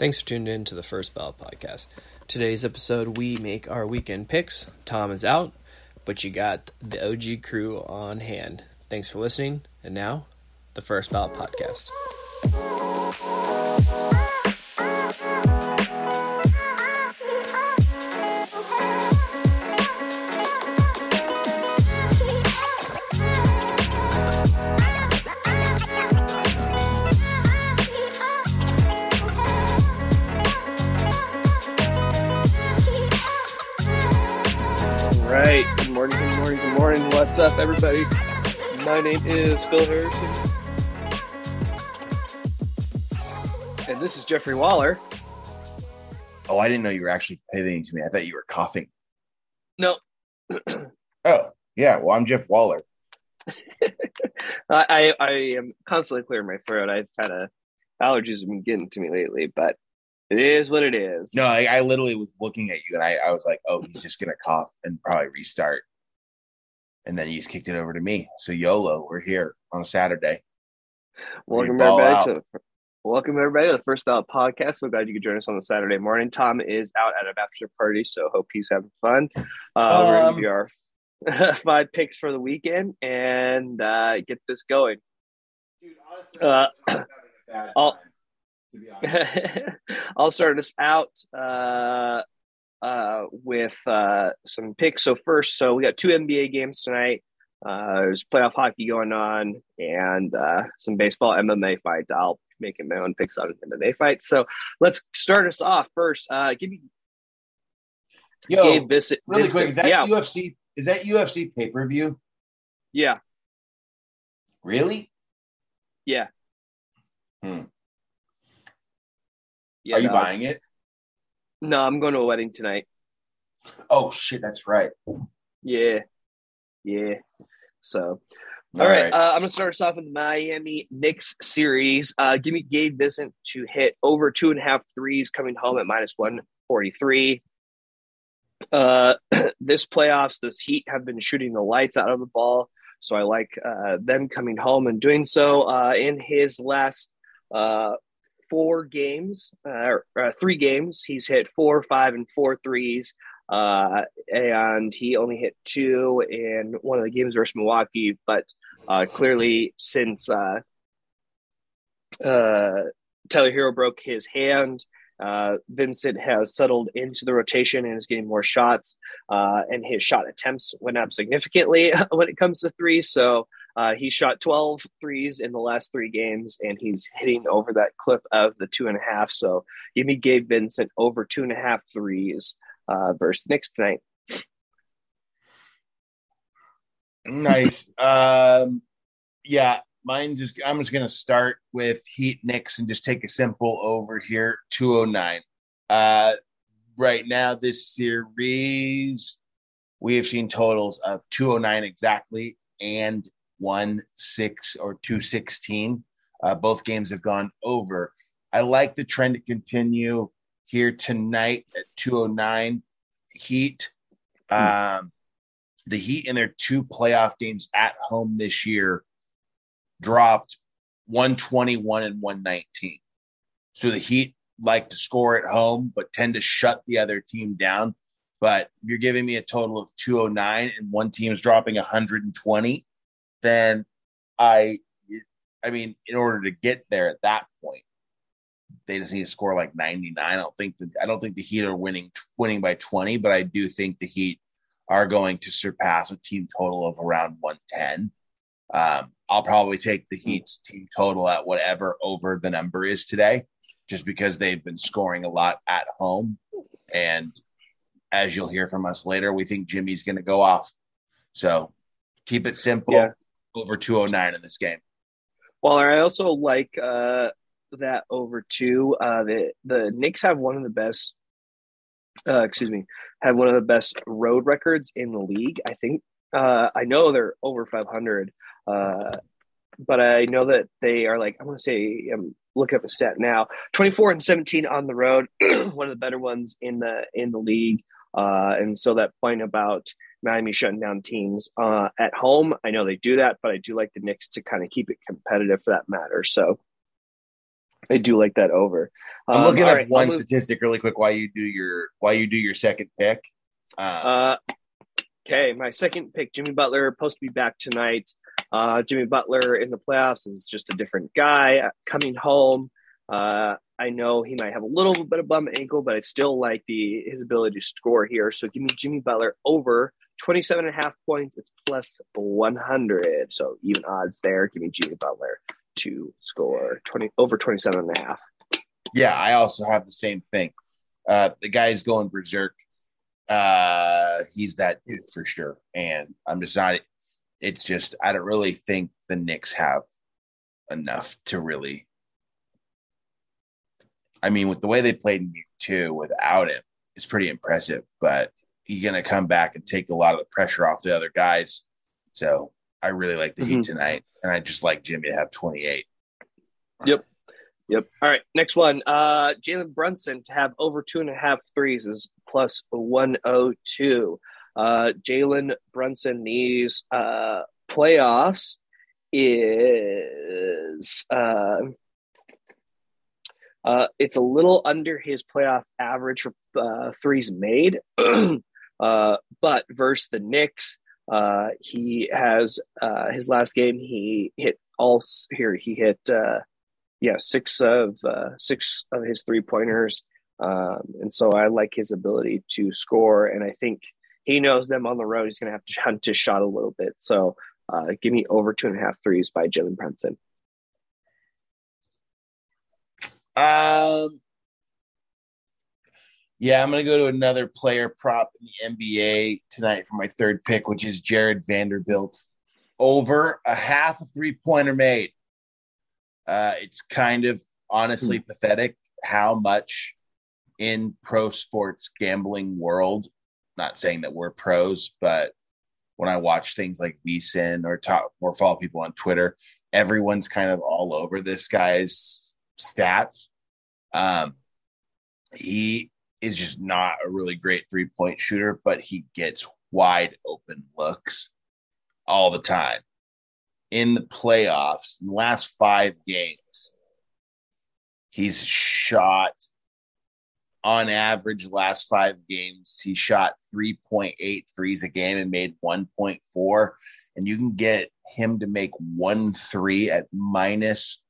Thanks for tuning in to the First Ballot Podcast. Today's episode, we make our weekend picks. Tom is out, but you got the OG crew on hand. Thanks for listening, and now, the First Ballot Podcast. What's up, everybody? My name is Phil Harrison. And this is Jeffrey Waller. Oh, I didn't know you were actually pivoting to me. I thought you were coughing. No, Oh, yeah. Well, I'm Jeff Waller. I, I am constantly clearing my throat. I've had a allergies have been getting to me lately, but it is what it is. No, I, I literally was looking at you and I, I was like, oh, he's just gonna cough and probably restart. And then you just kicked it over to me. So YOLO, we're here on a Saturday. welcome we ball everybody to the, welcome everybody to the First Ballot Podcast. So glad you could join us on the Saturday morning. Tom is out at a bachelor party, so hope he's having fun. Uh, we're gonna Um, give you our five picks for the weekend and uh, get this going. Dude, Uh, honestly, I'll- to be honest. I'll start us out uh, uh, with uh, some picks. So first, so we got two NBA games tonight. Uh, there's playoff hockey going on and uh, some baseball MMA fights. I'll make my own picks on the MMA fights. So let's start us off first. Uh, give me Yo, Gabe Vincent. really quick, is that yeah, UFC? Is that UFC pay per view? yeah, Really? yeah. Hmm. Yeah, Are you no. buying it? No, I'm going to a wedding tonight. Oh shit, that's right. Yeah, yeah. So All All right, right. Uh, I'm gonna start us off with the Miami Knicks series. Uh, give me Gabe Vincent to hit over two and a half threes, coming home at minus one forty three. Uh, this playoffs, this Heat have been shooting the lights out of the ball, so I like uh, them coming home and doing so. Uh, in his last uh, four games, uh, uh, three games, he's hit four, five, and four threes. Uh, and he only hit two in one of the games versus Milwaukee. But uh, clearly, since uh, uh, Tyler Herro broke his hand, uh, Vincent has settled into the rotation and is getting more shots. And his shot attempts went up significantly when it comes to three. So uh, he shot 12 threes in the last three games, and he's hitting over that clip of the two and a half. So give me Gabe Vincent over two and a half threes uh, versus Knicks tonight. Nice. um, yeah, mine just I'm just gonna start with Heat Knicks and just take a simple over here, 209. Uh right now, this series we have seen totals of 209 exactly and one six or 216. Uh, both games have gone over. I like the trend to continue here tonight at 209. Heat. Um, the Heat in their two playoff games at home this year dropped 121 and 119. So the Heat like to score at home, but tend to shut the other team down. But if you're giving me a total of 209 and one team is dropping 120, then I, I mean, in order to get there at that point, they just need to score like 99. I don't think that I don't think the Heat are winning winning by 20, but I do think the Heat are going to surpass a team total of around 110. Um, I'll probably take the Heat's team total at whatever over the number is today, just because they've been scoring a lot at home. And as you'll hear from us later, we think Jimmy's going to go off. So keep it simple. Yeah. Over 209 in this game. Well, I also like uh, that over two. Uh, the the Knicks have one of the best. Uh, excuse me, have one of the best road records in the league. I think. Uh, I know they're over 500, uh, but I know that they are like I want to say I'm looking up a stat now. 24 and 17 on the road, one of the better ones in the in the league. Uh, and so that point about Miami shutting down teams uh, at home, I know they do that, but I do like the Knicks to kind of keep it competitive for that matter. So I do like that over. I'm looking Um, up one statistic really quick while you do your while you do your second pick. Uh, Uh, okay, my second pick, Jimmy Butler, supposed to be back tonight. Uh, Jimmy Butler in the playoffs is just a different guy uh, coming home. Uh, I know he might have a little bit of bum ankle, but I still like the his ability to score here. So give me Jimmy Butler over 27 and a half points. It's plus 100. So even odds there. Give me Jimmy Butler to score 20 over 27 and a half. yeah, I also have the same thing. Uh, the guy's going berserk. Uh, he's that dude for sure, and I'm just not. It's just I don't really think the Knicks have enough to really. I mean, with the way they played in game two without him, it's pretty impressive. But he's going to come back and take a lot of the pressure off the other guys. So I really like the Heat tonight, and I just like Jimmy to have 28. Yep. Yep. All right. Next one. Uh Jalen Brunson to have over two and a half threes is plus 102. Uh Jalen Brunson these uh playoffs is uh uh, it's a little under his playoff average for uh, threes made, uh, but versus the Knicks, uh, he has uh, his last game. He hit all here. He hit uh, yeah six of uh, six of his three pointers, um, and so I like his ability to score. And I think he knows them on the road. He's going to have to hunt his shot a little bit. So uh, give me over two and a half threes by Jalen Brunson. Um, yeah, I'm going to go to another player prop in the NBA tonight for my third pick, which is Jarred Vanderbilt. Over a half a three pointer made. Uh, it's kind of honestly pathetic how much in pro sports gambling world, not saying that we're pros, but when I watch things like VSIN or talk or follow people on Twitter, everyone's kind of all over this guy's stats. Um, he is just not a really great three point shooter, but he gets wide open looks all the time. In the playoffs, in the last five games, he's shot on average last five games he shot 3.8 threes a game and made 1.4 and you can get him to make one three at minus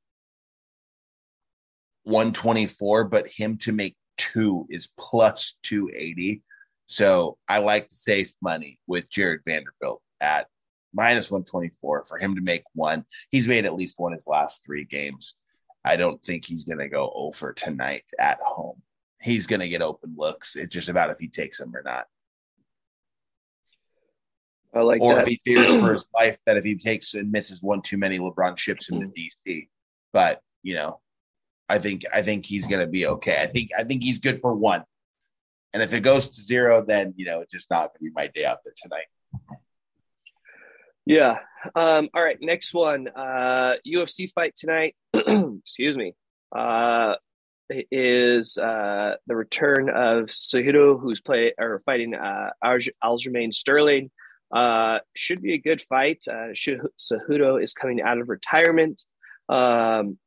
124 but him to make two is plus 280 so i like the safe money with jarred vanderbilt at minus 124 for him to make one he's made at least one his last three games i don't think he's going to go over tonight at home he's going to get open looks. It's just about if he takes them or not, I like or that. if he fears for his life that if he takes and misses one too many, LeBron ships him to DC. But you know, I think I think he's going to be okay. I think I think he's good for one, and if it goes to zero, then you know it's just not going to be my day out there tonight. Yeah. Um, all right. Next one. Uh, UFC fight tonight. excuse me. Uh, is uh, the return of Cejudo, who's play or fighting uh, Alj- Aljamain Sterling. Uh, should be a good fight. Uh, Cejudo is coming out of retirement. Um,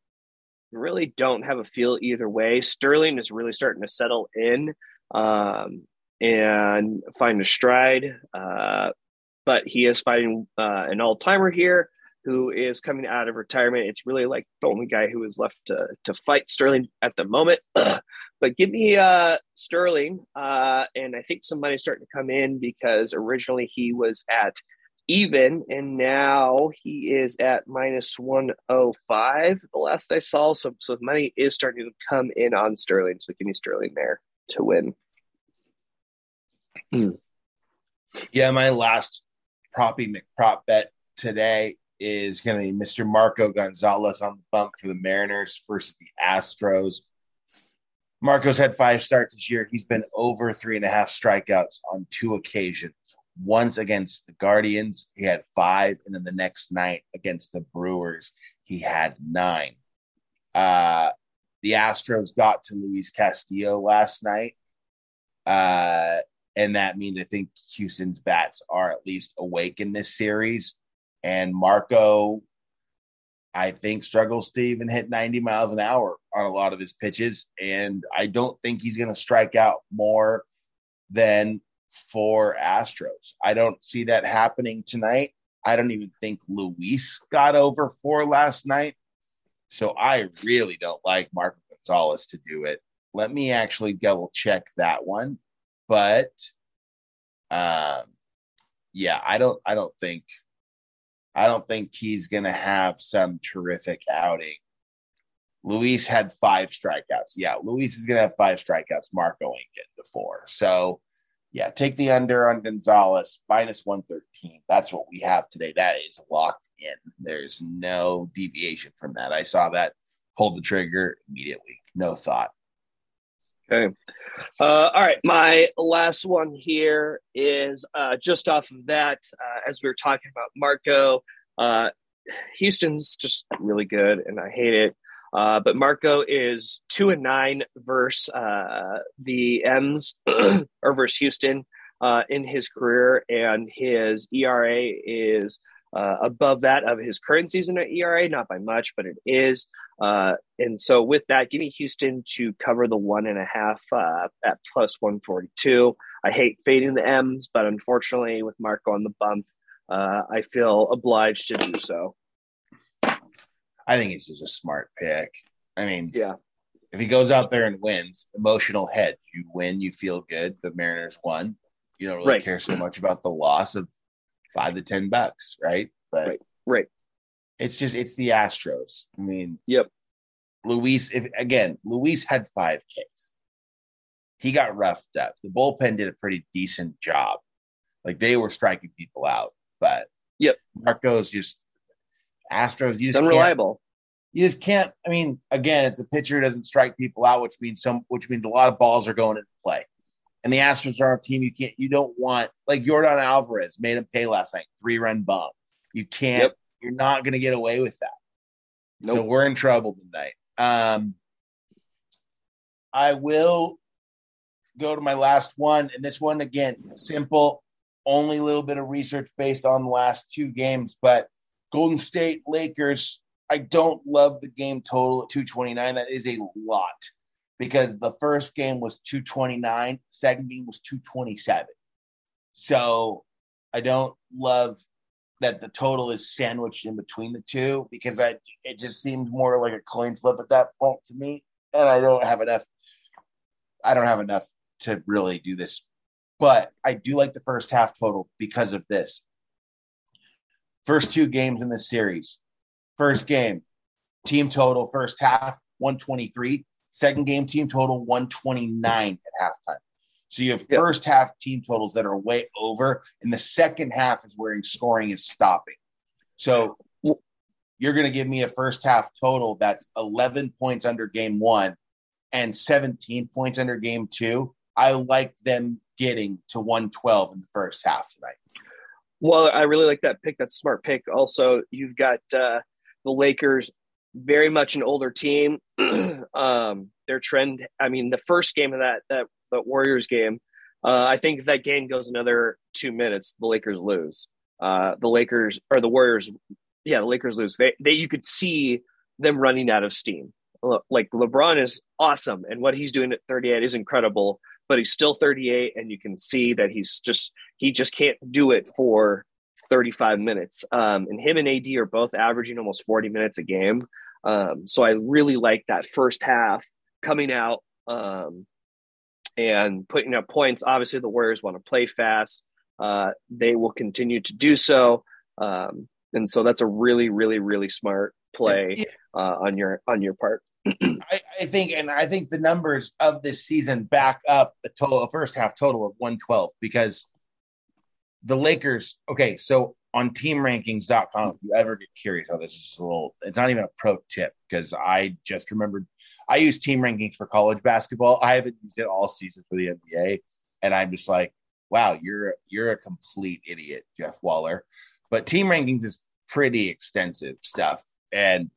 really don't have a feel either way. Sterling is really starting to settle in um, and find a stride. Uh, but he is fighting uh, an all timer here who is coming out of retirement. It's really like the only guy who is left to, to fight Sterling at the moment. but give me uh, Sterling, uh, and I think some money's starting to come in because originally he was at even, and now he is at minus 105 the last I saw. So, so money is starting to come in on Sterling. So give me Sterling there to win. Hmm. Yeah, my last proppy McProp bet today is going to be Mr. Marco Gonzales on the bump for the Mariners versus the Astros. Marco's had five starts this year. He's been over three and a half strikeouts on two occasions. Once against the Guardians, he had five, and then the next night against the Brewers, he had nine. Uh, the Astros got to Luis Castillo last night. Uh, and that means I think Houston's bats are at least awake in this series. And Marco I think struggles to even hit 90 miles an hour on a lot of his pitches. And I don't think he's going to strike out more than for Astros. I don't see that happening tonight. I don't even think Luis got over four last night. So I really don't like Marco Gonzales to do it. Let me actually double check that one. But um, yeah, I don't I don't think I don't think he's gonna have some terrific outing. Luis had five strikeouts. Yeah, Luis is gonna have five strikeouts. Marco ain't getting to four. So yeah, take the under on Gonzales minus 113. That's what we have today. That is locked in. There's no deviation from that. I saw that, pulled the trigger immediately. No thought. Okay. Uh, all right. My last one here is uh, just off of that, uh, as we were talking about Marco. Uh, Houston's just really good, and I hate it. Uh, but Marco is two and nine versus uh, the M's or versus Houston in his career, and his ERA is uh, above that of his current season at ERA, not by much, but it is. Uh, and so with that, give me Houston to cover the one and a half uh, at plus 142. I hate fading the M's, but unfortunately, with Marco on the bump, uh, I feel obliged to do so. I think it's just a smart pick. I mean, yeah. If he goes out there and wins, emotional head, you win, you feel good. The Mariners won. You don't really right. care so mm-hmm. much about the loss of five to ten bucks, right? But right, right. It's just it's the Astros. I mean, yep. Luis, if again, Luis had five Ks. He got roughed up. The bullpen did a pretty decent job. Like they were striking people out, but yep, Marco's just Astros. You just unreliable. You just can't. I mean, again, it's a pitcher doesn't strike people out, which means some, which means a lot of balls are going into play and the Astros are a team you can't, you don't want, like Yordan Alvarez made him pay last night, three run bomb. You can't, yep. you're not going to get away with that. Nope. So we're in trouble tonight. Um, I will go to my last one, and this one again, simple, only a little bit of research based on the last two games, but Golden State Lakers. I don't love the game total at 229. That is a lot because the first game was 229, second game was 227. So I don't love that the total is sandwiched in between the two because I it just seems more like a coin flip at that point to me. And I don't have enough I don't have enough to really do this. But I do like the first half total because of this. First two games in the series. First game, team total first half 123 Second game team total 129 at halftime. So you have first half team totals that are way over, and the second half is where scoring is stopping. So you're going to give me a first half total that's 11 points under game one and 17 points under game two. I like them getting to 112 in the first half tonight. Well, I really like that pick. That's a smart pick. Also, you've got uh, the Lakers very much an older team. um, their trend, I mean, the first game of that that, that Warriors game, uh, I think if that game goes another two minutes, the Lakers lose. Uh, the Lakers or the Warriors, yeah, the Lakers lose. They, they, you could see them running out of steam. Like LeBron is awesome, and what he's doing at 38 is incredible. But he's still 38, and you can see that he's just he just can't do it for 35 minutes. Um, and him and AD are both averaging almost 40 minutes a game. Um, so I really like that first half coming out um, and putting up points. Obviously, the Warriors want to play fast. Uh, they will continue to do so. Um, and so that's a really, really, really smart play uh, on your on your part. I, I, think, and I think the numbers of this season back up the total, first half total of 112 because the Lakers. Okay, so on teamrankings.com, if you ever get curious, oh, this is a little, it's not even a pro tip because I just remembered I use team rankings for college basketball. I haven't used it all season for the NBA. And I'm just like, wow, you're you're a complete idiot, Jeff Waller. But team rankings is pretty extensive stuff. And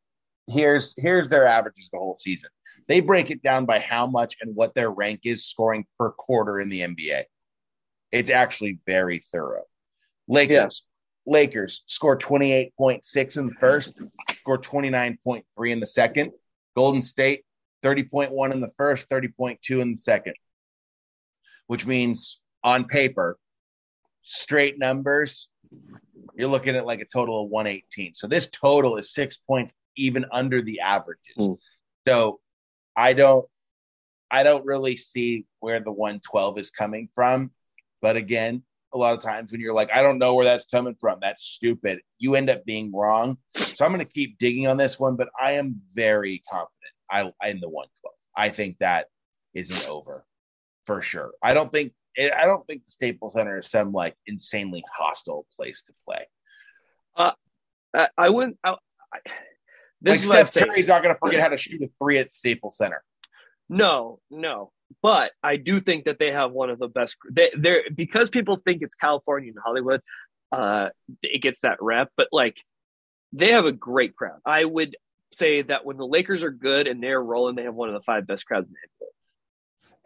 here's here's their averages the whole season. They break it down by how much and what their rank is scoring per quarter in the NBA. It's actually very thorough. Lakers, Lakers score 28.6 in the first. score 29.3 in the second. Golden State, 30.1 in the first, 30.2 in the second, which means on paper, straight numbers, you're looking at like a total of 118. So this total is six points even under the averages. Mm. So I don't I don't really see where the 112 is coming from. But again, a lot of times when you're like, I don't know where that's coming from, that's stupid, you end up being wrong. So I'm going to keep digging on this one, but I am very confident I in the 112. I think that isn't over for sure. I don't think I don't think the Staples Center is some like insanely hostile place to play. I, I wouldn't. I, I, this like is Steph. Curry's not going to forget how to shoot a three at Staples Center. No, no. But I do think that they have one of the best. They, they're because people think it's California and Hollywood. Uh, it gets that rep, but like they have a great crowd. I would say that when the Lakers are good and they're rolling, they have one of the five best crowds in the NBA.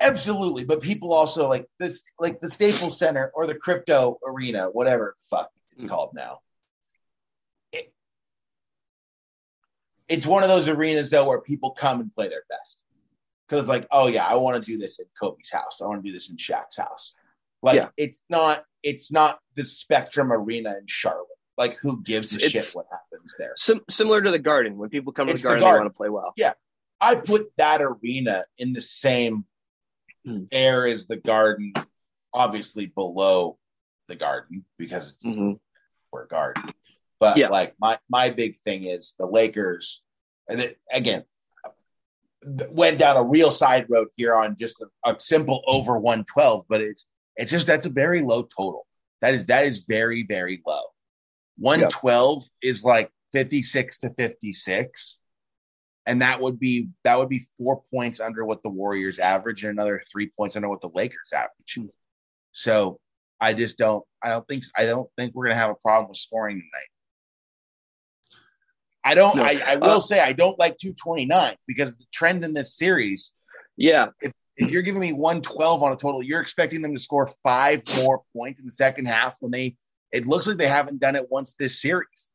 Absolutely, but people also like this, like the Staples Center or the Crypto Arena, whatever fuck it's Mm. called now. It, it's one of those arenas though where people come and play their best because it's like, oh yeah, I want to do this in Kobe's house. I want to do this in Shaq's house. Like Yeah. it's not, it's not the Spectrum Arena in Charlotte. Like who gives a It's- shit what happens there? Sim- similar to the Garden, when people come to the It's the Garden, they want to play well. Yeah, I put that arena in the same Hmm. air is the garden, obviously below the garden because it's hmm a garden. But Yeah. like my my big thing is the Lakers, and it, again went down a real side road here on just a, a simple over one twelve, but it's it's just that's a very low total. That is that is very very low. One twelve is like fifty six to fifty six and that would be that would be four points under what the Warriors average and another three points under what the Lakers average. So I just don't I don't think I don't think we're gonna have a problem with scoring tonight. I don't No. I, I will Uh, say I don't like 229 because the trend in this series, Yeah, if you're giving me 112 on a total, you're expecting them to score five more points in the second half when they it looks like they haven't done it once this series.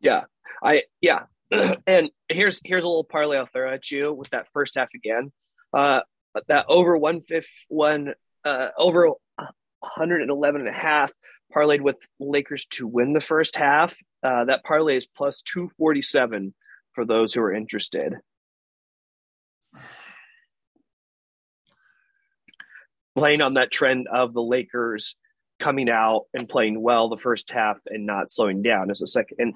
yeah, I yeah. and here's here's a little parlay I'll throw at you with that first half again. Uh, that over one fifth one uh over 111 and a half parlayed with Lakers to win the first half. Uh, that parlay is plus 247 for those who are interested. Playing on that trend of the Lakers coming out and playing well the first half and not slowing down as a second and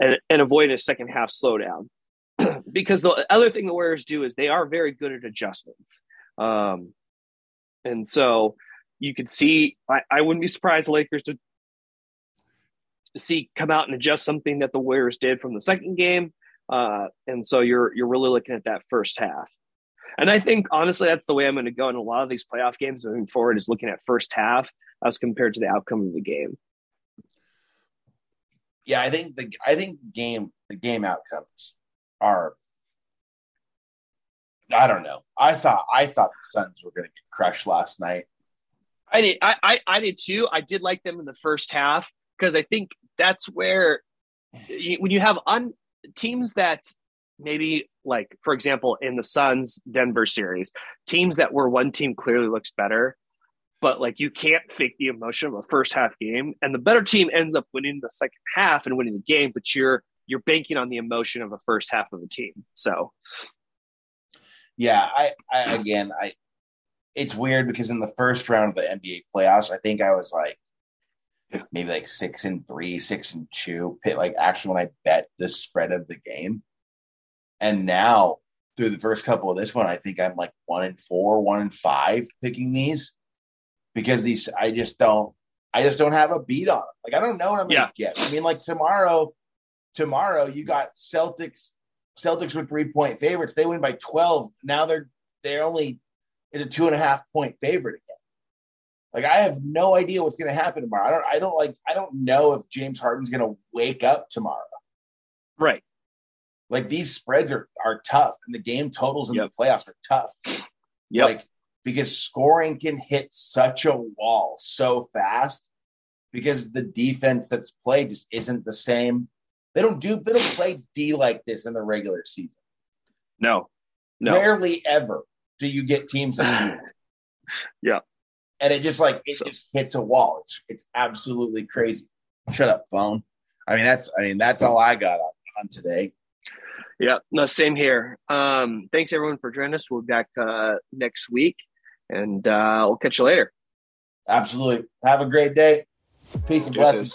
and, and avoid a second half slowdown. because the other thing the Warriors do is they are very good at adjustments. Um, and so you could see, I, I wouldn't be surprised Lakers to see come out and adjust something that the Warriors did from the second game. Uh, and so you're you're really looking at that first half. And I think honestly that's the way I'm going to go in a lot of these playoff games moving forward is looking at first half as compared to the outcome of the game. Yeah, I think the I think the game the game outcomes are I don't know. I thought I thought the Suns were going to get crushed last night. I did. I, I, I did too. I did like them in the first half because I think that's where when you have un, teams that maybe like, for example, in the Suns Denver series, teams that were one team clearly looks better, but like you can't fake the emotion of a first half game, and the better team ends up winning the second half and winning the game, but you're you're banking on the emotion of a first half of a team. So Yeah, I, I again I it's weird because in the first round of the NBA playoffs, I think I was like maybe like six and three, six and two. Pit like actually when I bet the spread of the game. And now through the first couple of this one, I think I'm like one and four, one and five picking these because these I just don't I just don't have a beat on them. Like I don't know what I'm gonna get. I mean, like tomorrow, tomorrow you got Celtics, Celtics were three point favorites. They win by 12. Now they're they're only is a two and a half point favorite again. Like I have no idea what's gonna happen tomorrow. I don't I don't like I don't know if James Harden's gonna wake up tomorrow. right, Like these spreads are are tough and the game totals in Yep. the playoffs are tough. yep, Like because scoring can hit such a wall so fast because the defense that's played just isn't the same They don't do they don't play D like this in the regular season. No, no. Rarely ever do you get teams that do. yeah. And it just like it So- just hits a wall. It's it's absolutely crazy. Shut up, phone. I mean that's I mean that's all I got on, on today. Yeah, no, same here. Um, thanks everyone for joining us. We'll be back uh, next week, and uh, we'll catch you later. Absolutely. Have a great day. Peace and Deuces. blessings.